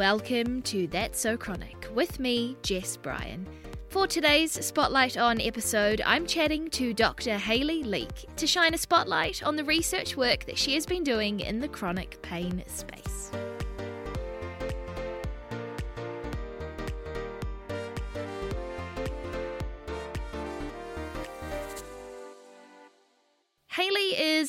Welcome to That's So Chronic with me, Jess Brien. For today's Spotlight On episode, I'm chatting to Dr. Hayley Leake to shine a spotlight on the research work that she has been doing in the chronic pain space.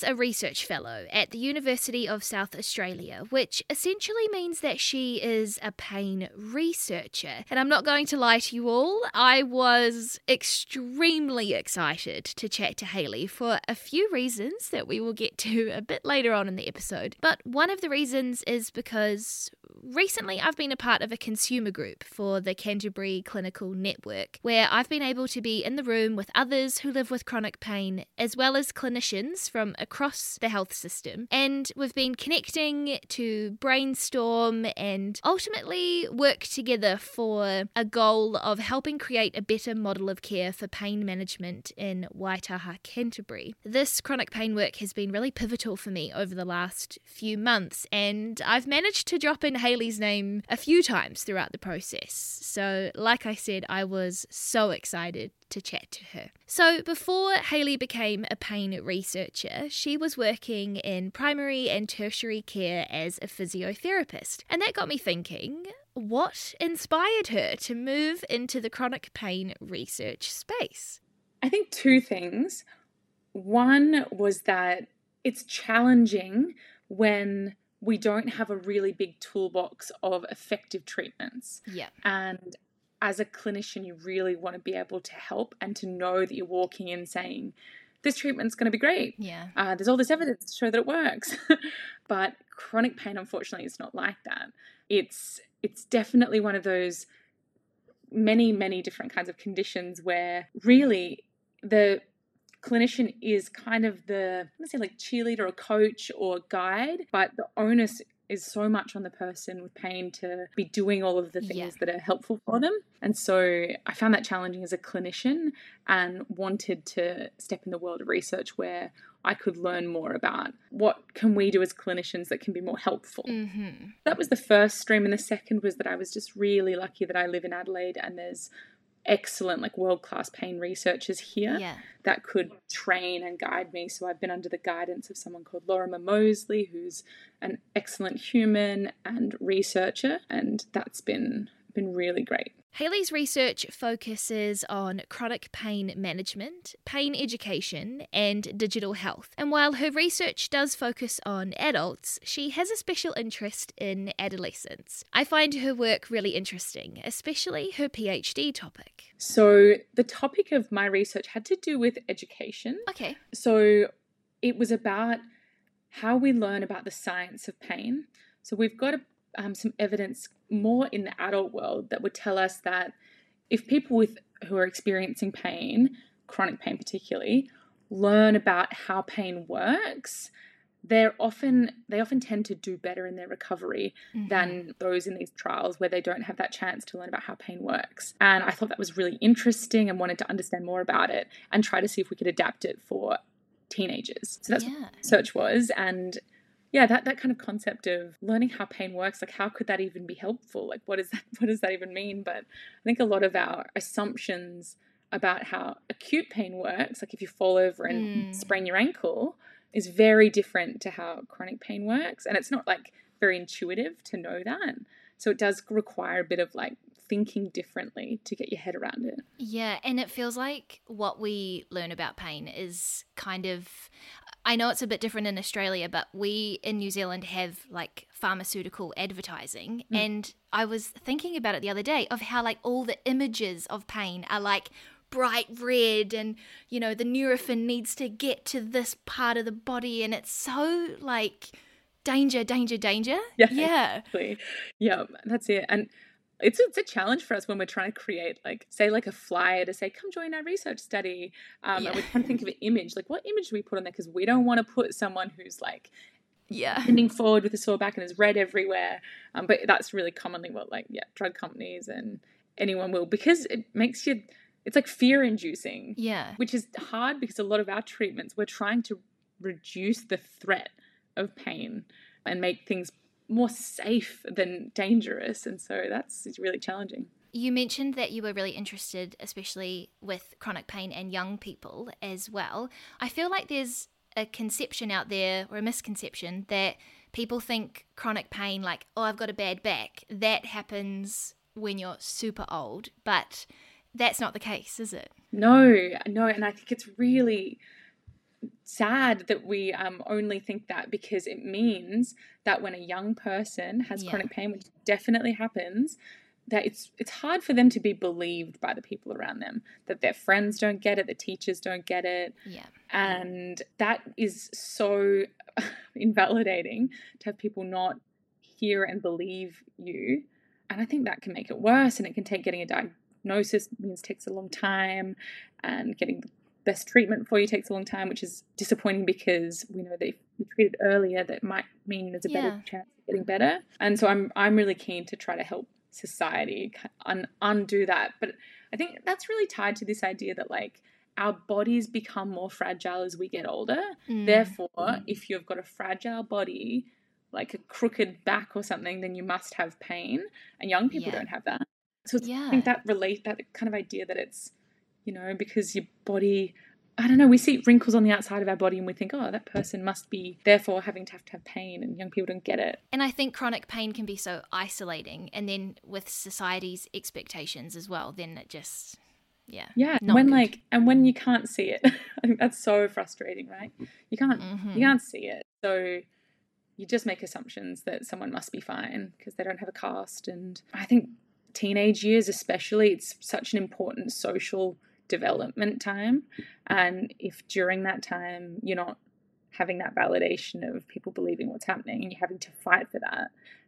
A research fellow at the University of South Australia, which essentially means that she is a pain researcher. And I'm not going to lie to you all, I was extremely excited to chat to Hayley for a few reasons that we will get to a bit later on in the episode. But one of the reasons is because recently I've been a part of a consumer group for the Canterbury Clinical Network, where I've been able to be in the room with others who live with chronic pain, as well as clinicians from across the health system, and we've been connecting to brainstorm and ultimately work together for a goal of helping create a better model of care for pain management in Waitaha, Canterbury. This chronic pain work has been really pivotal for me over the last few months, and I've managed to drop in Hayley's name a few times throughout the process. So, like I said, I was so excited to chat to her. So, before Hayley became a pain researcher, she was working in primary and tertiary care as a physiotherapist. And that got me thinking what inspired her to move into the chronic pain research space? I think two things. One was that it's challenging when we don't have a really big toolbox of effective treatments. Yeah. And as a clinician, you really want to be able to help and to know that you're walking in saying, this treatment's going to be great. Yeah. Uh, there's all this evidence to show that it works. but chronic pain, unfortunately, is not like that. It's it's definitely one of those many, many different kinds of conditions where really the clinician is kind of the let's say like cheerleader or coach or guide, but the onus is so much on the person with pain to be doing all of the things yeah. that are helpful for them. And so I found that challenging as a clinician and wanted to step in the world of research where I could learn more about what can we do as clinicians that can be more helpful. Mm-hmm. That was the first stream and the second was that I was just really lucky that I live in Adelaide and there's excellent like world class pain researchers here yeah. that could train and guide me so i've been under the guidance of someone called lorimer moseley who's an excellent human and researcher and that's been been really great Hayley's research focuses on chronic pain management, pain education, and digital health. And while her research does focus on adults, she has a special interest in adolescents. I find her work really interesting, especially her PhD topic. So, the topic of my research had to do with education. Okay. So, it was about how we learn about the science of pain. So, we've got a um, some evidence more in the adult world that would tell us that if people with who are experiencing pain, chronic pain particularly, learn about how pain works, they're often they often tend to do better in their recovery mm-hmm. than those in these trials where they don't have that chance to learn about how pain works. And I thought that was really interesting and wanted to understand more about it and try to see if we could adapt it for teenagers. So that's yeah. what research was and yeah that, that kind of concept of learning how pain works like how could that even be helpful like what is that what does that even mean but i think a lot of our assumptions about how acute pain works like if you fall over and mm. sprain your ankle is very different to how chronic pain works and it's not like very intuitive to know that so it does require a bit of like thinking differently to get your head around it. Yeah, and it feels like what we learn about pain is kind of I know it's a bit different in Australia, but we in New Zealand have like pharmaceutical advertising. Mm. And I was thinking about it the other day of how like all the images of pain are like bright red and you know the Nurofen needs to get to this part of the body and it's so like danger danger danger yeah yeah exactly. yeah that's it and it's it's a challenge for us when we're trying to create like say like a flyer to say come join our research study. Um, yeah. and trying to think of an image like what image do we put on there? Because we don't want to put someone who's like yeah. bending forward with a sore back and is red everywhere. Um, but that's really commonly what like yeah drug companies and anyone will because it makes you it's like fear inducing yeah. which is hard because a lot of our treatments we're trying to reduce the threat of pain and make things more safe than dangerous. And so that's really challenging. You mentioned that you were really interested, especially with chronic pain and young people as well. I feel like there's a conception out there, or a misconception, that people think chronic pain, like, oh, I've got a bad back, that happens when you're super old. But that's not the case, is it? No, no. And I think it's really sad that we um, only think that because it means that when a young person has yeah. chronic pain, which definitely happens, that it's it's hard for them to be believed by the people around them that their friends don't get it the teachers don't get it. Yeah. And that is so invalidating to have people not hear and believe you. And i think that can make it worse and it can take getting a diagnosis means takes a long time and getting the best treatment for you takes a long time which is disappointing because we know that if you treat it earlier that might mean there's a better chance of getting better and so i'm i'm really keen to try to help society un- undo that. But I think that's really tied to this idea that like our bodies become more fragile as we get older. Mm. Therefore, mm. if you've got a fragile body, like a crooked back or something, then you must have pain. And young people yeah. don't have that. So yeah. I think that relate that kind of idea that it's, you know, because your body I don't know, we see wrinkles on the outside of our body and we think, oh, that person must be therefore having to have to have pain, and young people don't get it. And I think chronic pain can be so isolating, and then with society's expectations as well, then it just, yeah. Yeah, when good. like, and when you can't see it, I think that's so frustrating, right? You can't, mm-hmm. you can't see it. So you just make assumptions that someone must be fine because they don't have a cast. And I think teenage years, especially, it's such an important social development time. And if during that time you're not having that validation of people believing what's happening and you're having to fight for that,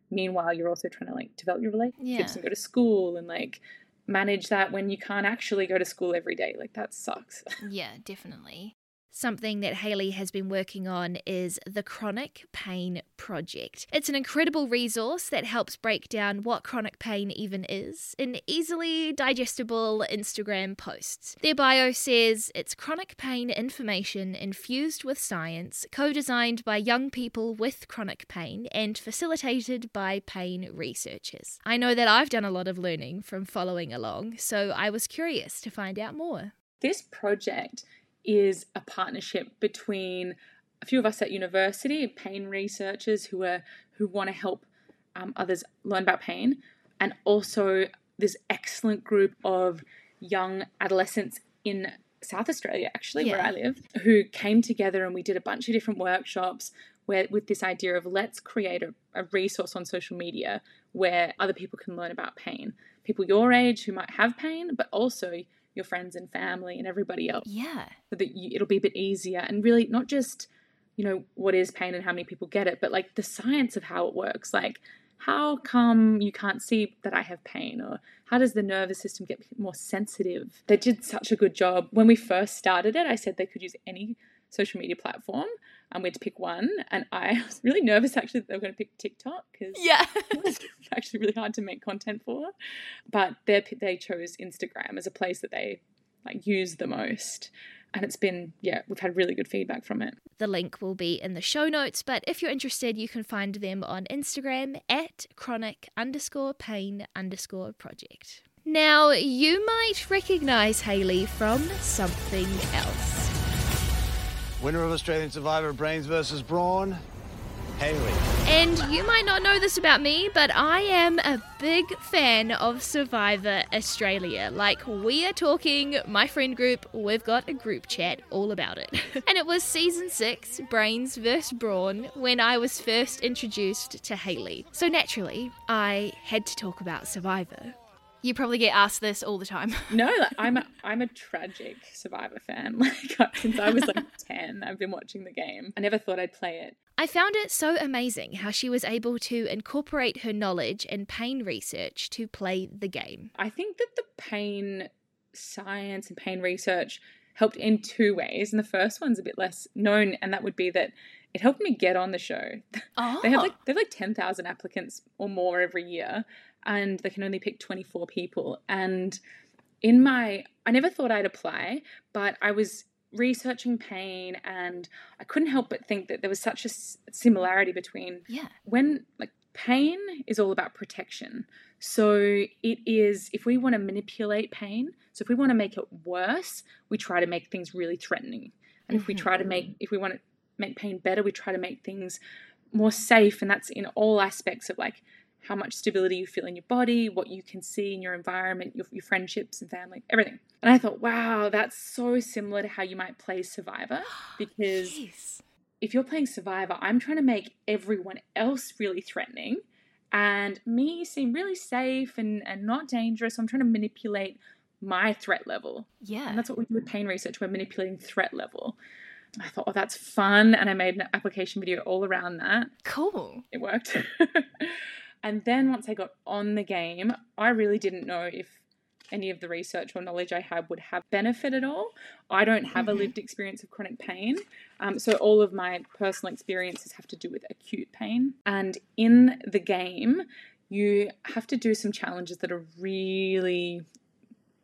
meanwhile you're also trying to like develop your relationships yeah. and go to school and like manage that when you can't actually go to school every day. Like that sucks. Yeah, definitely. Something that Hayley has been working on is the Chronic Pain Project. It's an incredible resource that helps break down what chronic pain even is in easily digestible Instagram posts. Their bio says it's chronic pain information infused with science, co designed by young people with chronic pain, and facilitated by pain researchers. I know that I've done a lot of learning from following along, so I was curious to find out more. This project is a partnership between a few of us at university, pain researchers who are who want to help um, others learn about pain, and also this excellent group of young adolescents in South Australia, actually, yeah. where I live, who came together and we did a bunch of different workshops where with this idea of let's create a, a resource on social media where other people can learn about pain. People your age who might have pain, but also your friends and family and everybody else. Yeah. So that you, it'll be a bit easier and really not just, you know, what is pain and how many people get it, but like the science of how it works. Like, how come you can't see that I have pain? Or how does the nervous system get more sensitive? They did such a good job. When we first started it, I said they could use any social media platform. And we had to pick one, and I was really nervous actually that they were going to pick TikTok because yeah, it's actually really hard to make content for. But they they chose Instagram as a place that they like use the most. And it's been, yeah, we've had really good feedback from it. The link will be in the show notes, but if you're interested, you can find them on Instagram at chronic underscore pain underscore project. Now, you might recognize Hayley from something else. Winner of Australian Survivor Brains versus Brawn, Hayley. And you might not know this about me, but I am a big fan of Survivor Australia. Like, we are talking, my friend group, we've got a group chat all about it. and it was season six, Brains vs. Brawn, when I was first introduced to Hayley. So naturally, I had to talk about Survivor. You probably get asked this all the time. no, like, I'm a, I'm a tragic Survivor fan. Like since I was like 10, I've been watching the game. I never thought I'd play it. I found it so amazing how she was able to incorporate her knowledge and pain research to play the game. I think that the pain science and pain research helped in two ways. And the first one's a bit less known, and that would be that it helped me get on the show. Oh. they have like oh. they have like ten thousand applicants or more every year, and they can only pick 24 people. And in my, I never thought I'd apply, but I was researching pain and I couldn't help but think that there was such a similarity between yeah. when like pain is all about protection. So it is, if we want to manipulate pain, so if we want to make it worse, we try to make things really threatening. And if we try to make, mm-hmm. if we want to make pain better, we try to make things more safe. And that's in all aspects of like how much stability you feel in your body, what you can see in your environment, your, your friendships and family, everything. And I thought, wow, that's so similar to how you might play Survivor oh, because Jeez. if you're playing Survivor, I'm trying to make everyone else really threatening and me seem really safe and, and not dangerous. So I'm trying to manipulate my threat level. Yeah. And that's what we do with pain research. We're manipulating threat level. I thought, oh, that's fun. And I made an application video all around that. cool. It worked. and then once I got on the game, I really didn't know if any of the research or knowledge I had would have benefit at all. I don't have a lived experience of chronic pain. Um, so all of my personal experiences have to do with acute pain. And in the game, you have to do some challenges that are really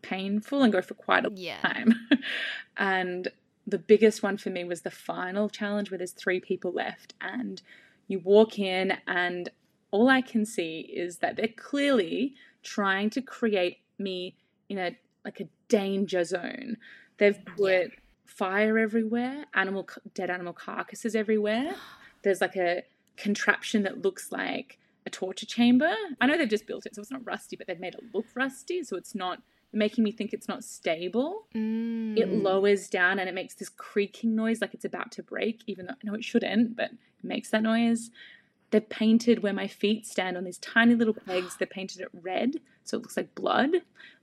painful and go for quite a Yeah. time. and the biggest one for me was the final challenge where there's three people left and you walk in and all I can see is that they're clearly trying to create me in a like a danger zone. They've put Yeah. fire everywhere, animal dead animal carcasses everywhere. There's like a contraption that looks like a torture chamber. I know they've just built it, so it's not rusty, but they've made it look rusty, so it's not making me think it's not stable. Mm. It lowers down and it makes this creaking noise like it's about to break, even though I know it shouldn't, but it makes that noise. They've painted where my feet stand on these tiny little pegs, they've painted it red, so it looks like blood.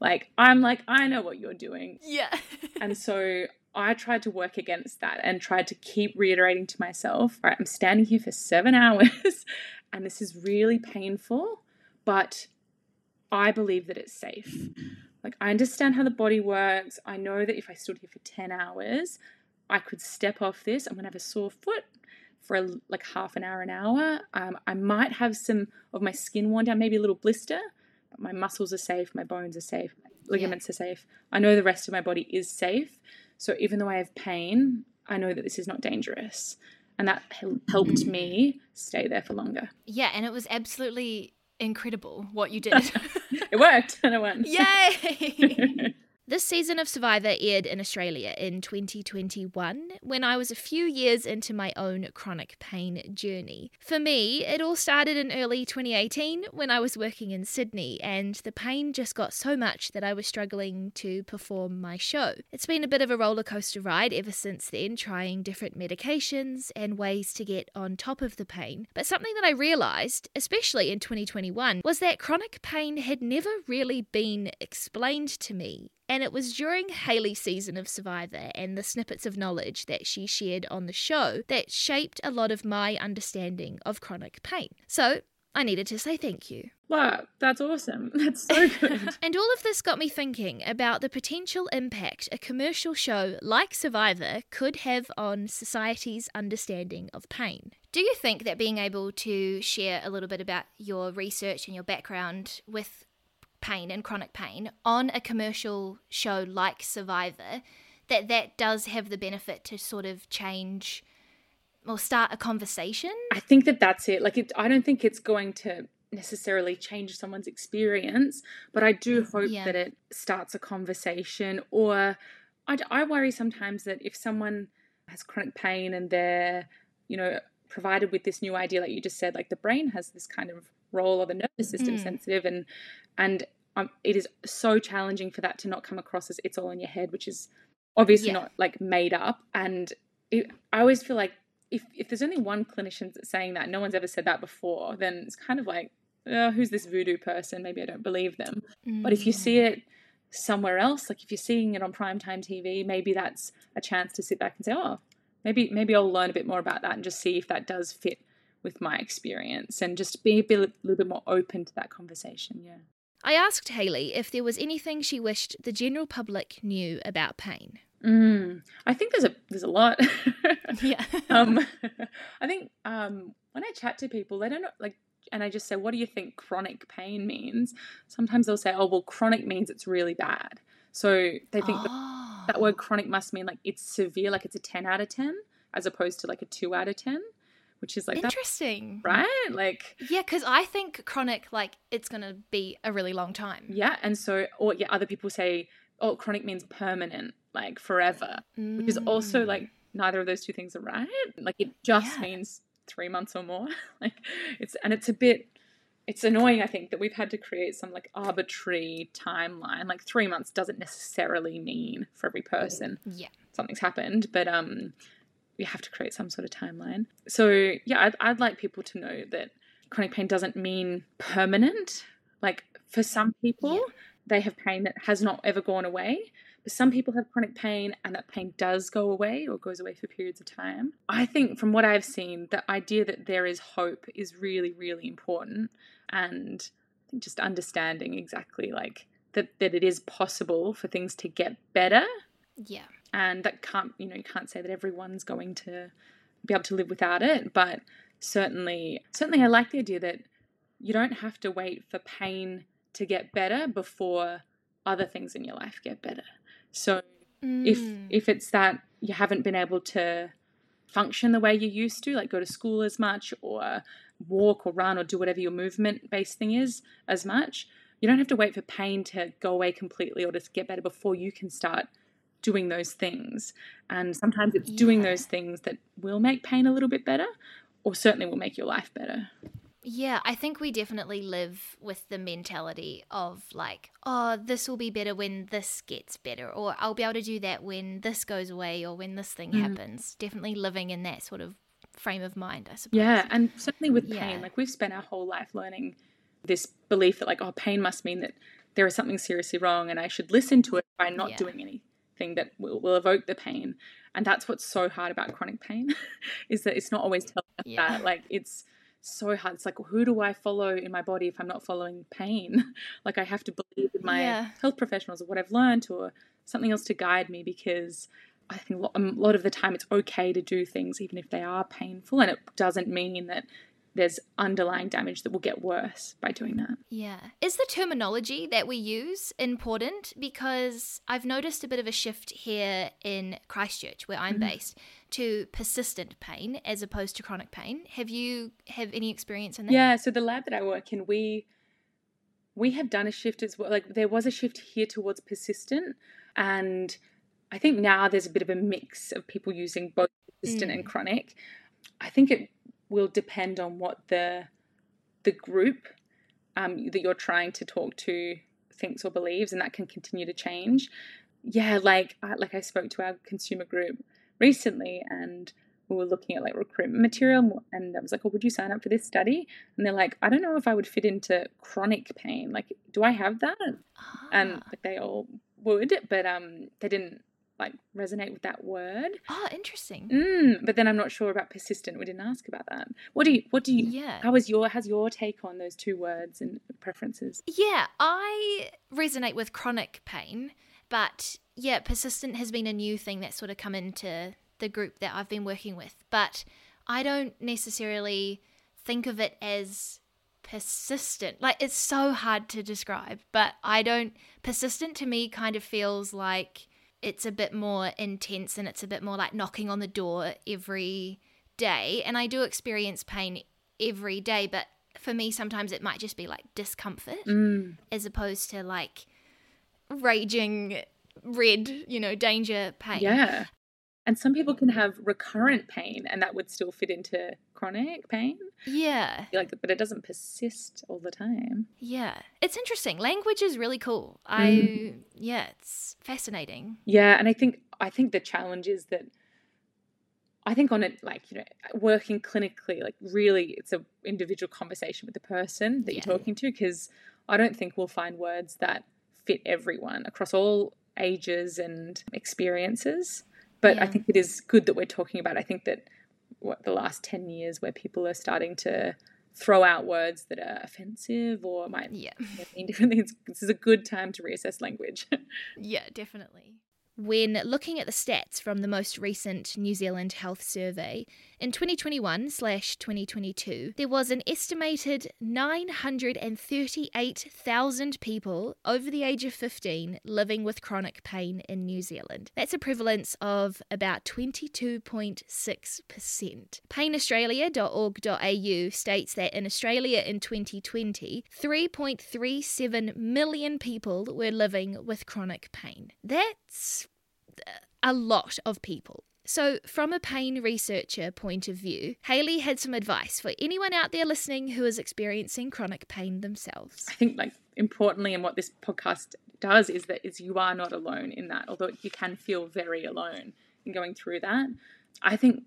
Like, I'm like, I know what you're doing. Yeah. And so I tried to work against that and tried to keep reiterating to myself, all right, I'm standing here for seven hours and this is really painful, but I believe that it's safe. Like, I understand how the body works. I know that if I stood here for 10 hours, I could step off this. I'm going to have a sore foot for a, like half an hour, an hour. Um, I might have some of my skin worn down, maybe a little blister, but my muscles are safe, my bones are safe, my ligaments are safe. I know the rest of my body is safe. So even though I have pain, I know that this is not dangerous. And that helped Mm. me stay there for longer. Yeah, and it was absolutely incredible what you did. It worked and it won. Yay! This season of Survivor aired in Australia in 2021 when I was a few years into my own chronic pain journey. For me, it all started in early 2018 when I was working in Sydney and the pain just got so much that I was struggling to perform my show. It's been a bit of a roller coaster ride ever since then, trying different medications and ways to get on top of the pain. But something that I realised, especially in 2021, was that chronic pain had never really been explained to me. And it was during Hayley's season of Survivor and the snippets of knowledge that she shared on the show that shaped a lot of my understanding of chronic pain. So I needed to say thank you. Wow, that's awesome. That's so good. And all of this got me thinking about the potential impact a commercial show like Survivor could have on society's understanding of pain. Do you think that being able to share a little bit about your research and your background with pain and chronic pain on a commercial show like Survivor that that does have the benefit to sort of change or start a conversation? I think that that's it. Like, it, I don't think it's going to necessarily change someone's experience, but I do hope Yeah. that it starts a conversation. Or I, I worry sometimes that if someone has chronic pain and they're, you know, provided with this new idea, like you just said, like the brain has this kind of role or the nervous system Mm. sensitive, and and um, it is so challenging for that to not come across as it's all in your head, which is obviously Yeah. not like made up. And it, I always feel like if if there's only one clinician that's saying that, no one's ever said that before, then it's kind of like, oh, who's this voodoo person? Maybe I don't believe them. But if you Mm. see it somewhere else, like if you're seeing it on primetime TV, maybe that's a chance to sit back and say, oh, maybe maybe I'll learn a bit more about that and just see if that does fit with my experience and just be a bit, a little bit more open to that conversation. Yeah. I asked Hayley if there was anything she wished the general public knew about pain. Mm, I think there's a there's a lot. Yeah. um, I think um, when I chat to people, they don't know, like, and I just say, "What do you think chronic pain means?" Sometimes they'll say, "Oh, well, chronic means it's really bad." So they think that, Oh. that word chronic must mean like it's severe, like it's a ten out of ten, as opposed to like a two out of ten. Which is like interesting, right? Like yeah, because I think chronic like it's gonna be a really long time. Yeah, and so or yeah, other people say oh chronic means permanent, like forever, mm. which is also like mm. neither of those two things are right. Like it just yeah. means three months or more. like it's and it's a bit it's annoying i think that we've had to create some like arbitrary timeline like three months doesn't necessarily mean for every person yeah something's happened but um we have to create some sort of timeline so yeah I'd, I'd like people to know that chronic pain doesn't mean permanent like for some people they have pain that has not ever gone away but some people have chronic pain and that pain does go away or goes away for periods of time. I think from what I've seen, the idea that there is hope is really, really important and just understanding exactly like that that it is possible for things to get better. Yeah. And that can't you know, you can't say that everyone's going to be able to live without it, but certainly certainly I like the idea that you don't have to wait for pain to get better before other things in your life get better. So mm. if if it's that you haven't been able to function the way you used to, like go to school as much or walk or run or do whatever your movement based thing is as much. You don't have to wait for pain to go away completely or to get better before you can start doing those things. And sometimes it's yeah. doing those things that will make pain a little bit better or certainly will make your life better. Yeah, I think we definitely live with the mentality of like, oh, this will be better when this gets better, or I'll be able to do that when this goes away or when this thing mm. happens. Definitely living in that sort of frame of mind, I suppose. Yeah, and certainly with pain, yeah. like we've spent our whole life learning this belief that like, oh, pain must mean that there is something seriously wrong and I should listen to it by not yeah. doing anything that will, will evoke the pain. And that's what's so hard about chronic pain is that it's not always telling us yeah. that. Like it's so hard. It's like, who do I follow in my body if I'm not following pain? like I have to believe in my yeah. health professionals or what I've learned or something else to guide me because I think a lot of the time it's okay to do things even if they are painful, and it doesn't mean that there's underlying damage that will get worse by doing that. Yeah. Is the terminology that we use important? Because I've noticed a bit of a shift here in Christchurch, where I'm mm-hmm. based, to persistent pain as opposed to chronic pain. Have you have any experience in that? Yeah, so the lab that I work in, we we have done a shift as well. Like there was a shift here towards persistent and I think now there's a bit of a mix of people using both persistent mm. and chronic. I think it will depend on what the the group um, that you're trying to talk to thinks or believes, and that can continue to change. Yeah, like like I spoke to our consumer group recently, and we were looking at like recruitment material, and I was like, "Oh, would you sign up for this study?" And they're like, "I don't know if I would fit into chronic pain. Like, do I have that?" Ah. And like they all would, but um, they didn't like resonate with that word. Oh, interesting. Mm, but then I'm not sure about persistent. We didn't ask about that. What do you? What do you? Yeah. How is your? Has your take on those two words and preferences? Yeah, I resonate with chronic pain, but yeah, persistent has been a new thing that's sort of come into the group that I've been working with. But I don't necessarily think of it as persistent. Like it's so hard to describe, but I don't. Persistent to me kind of feels like it's a bit more intense and it's a bit more like knocking on the door every day. And I do experience pain every day, but for me, sometimes it might just be like discomfort mm. as opposed to like raging red, you know, danger pain. Yeah. And some people can have recurrent pain and that would still fit into chronic pain. Yeah. Like but it doesn't persist all the time. Yeah. It's interesting. Language is really cool. I mm. yeah, it's fascinating. Yeah, and I think I think the challenge is that I think on it like, you know, working clinically, like really it's a individual conversation with the person that yeah. you're talking to because I don't think we'll find words that fit everyone across all ages and experiences. But yeah. I think it is good that we're talking about. I think that what the last 10 years where people are starting to throw out words that are offensive or might yeah. mean different things. This is a good time to reassess language. yeah, definitely. When looking at the stats from the most recent New Zealand Health Survey, in 2021 slash 2022, there was an estimated 938,000 people over the age of 15 living with chronic pain in New Zealand. That's a prevalence of about 22.6%. PainAustralia.org.au states that in Australia in 2020, 3.37 million people were living with chronic pain. That's a lot of people. So, from a pain researcher point of view, Hayley had some advice for anyone out there listening who is experiencing chronic pain themselves. I think, like, importantly, and what this podcast does is that is you are not alone in that, although you can feel very alone in going through that. I think,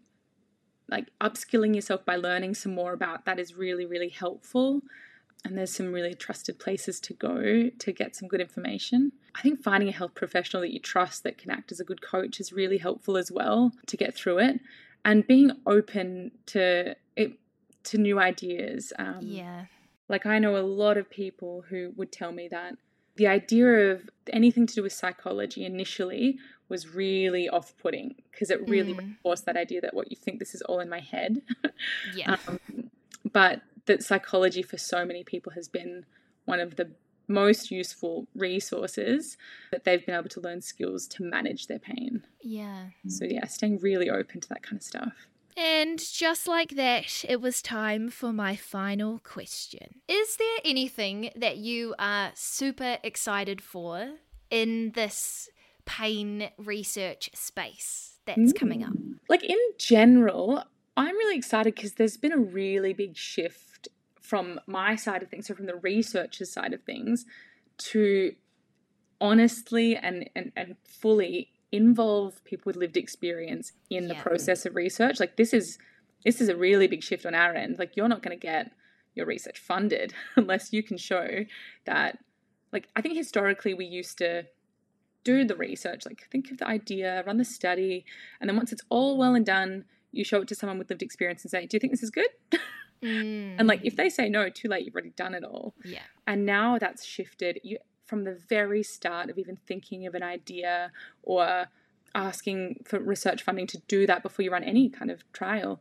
like, upskilling yourself by learning some more about that is really, really helpful and there's some really trusted places to go to get some good information. I think finding a health professional that you trust that can act as a good coach is really helpful as well to get through it, and being open to it to new ideas. Um, yeah, like I know a lot of people who would tell me that the idea of anything to do with psychology initially was really off-putting because it really mm. reinforced that idea that what you think this is all in my head. Yeah. um, but that psychology for so many people has been one of the most useful resources that they've been able to learn skills to manage their pain. Yeah. So, yeah, staying really open to that kind of stuff. And just like that, it was time for my final question. Is there anything that you are super excited for in this pain research space that's mm. coming up? Like in general, I'm really excited because there's been a really big shift from my side of things, so from the researcher's side of things, to honestly and, and, and fully involve people with lived experience in yeah. the process of research. Like this is this is a really big shift on our end. Like you're not going to get your research funded unless you can show that like I think historically we used to do the research, like think of the idea, run the study, and then once it's all well and done, you show it to someone with lived experience and say, "Do you think this is good?" Mm. And like if they say no, too late, you've already done it all. Yeah. And now that's shifted. You from the very start of even thinking of an idea or asking for research funding to do that before you run any kind of trial,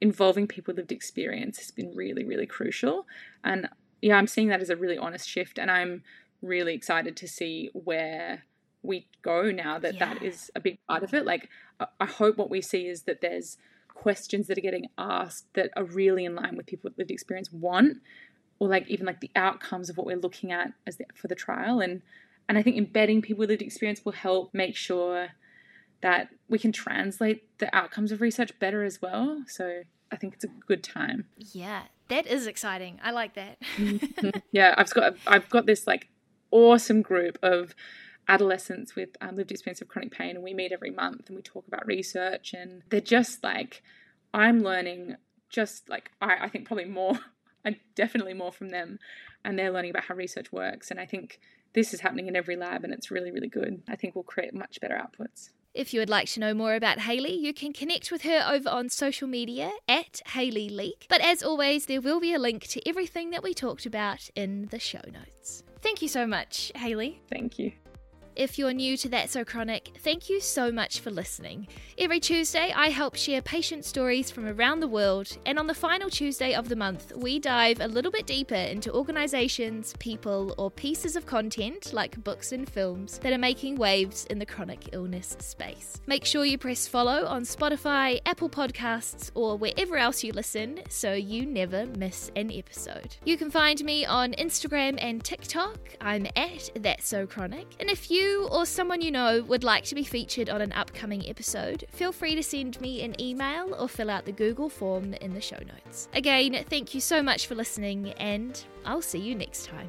involving people with lived experience has been really, really crucial. And yeah, I'm seeing that as a really honest shift, and I'm really excited to see where we go now that yeah. that is a big part of it. Like, I hope what we see is that there's questions that are getting asked that are really in line with people with lived experience want or like even like the outcomes of what we're looking at as the, for the trial and and I think embedding people with lived experience will help make sure that we can translate the outcomes of research better as well. So I think it's a good time. Yeah, that is exciting. I like that. Mm-hmm. yeah, I've got I've got this like awesome group of adolescents with um, lived experience of chronic pain, and we meet every month and we talk about research. And they're just like, I'm learning just like, I, I think probably more, and definitely more from them. And they're learning about how research works. And I think this is happening in every lab, and it's really, really good. I think we'll create much better outputs. If you would like to know more about Hayley, you can connect with her over on social media at Hayley Leake. But as always, there will be a link to everything that we talked about in the show notes. Thank you so much, Hayley. Thank you. If you're new to That's So Chronic, thank you so much for listening. Every Tuesday, I help share patient stories from around the world, and on the final Tuesday of the month, we dive a little bit deeper into organisations, people, or pieces of content, like books and films, that are making waves in the chronic illness space. Make sure you press follow on Spotify, Apple Podcasts, or wherever else you listen so you never miss an episode. You can find me on Instagram and TikTok. I'm at That's So Chronic, and if or someone you know would like to be featured on an upcoming episode, feel free to send me an email or fill out the Google form in the show notes. Again, thank you so much for listening, and I'll see you next time.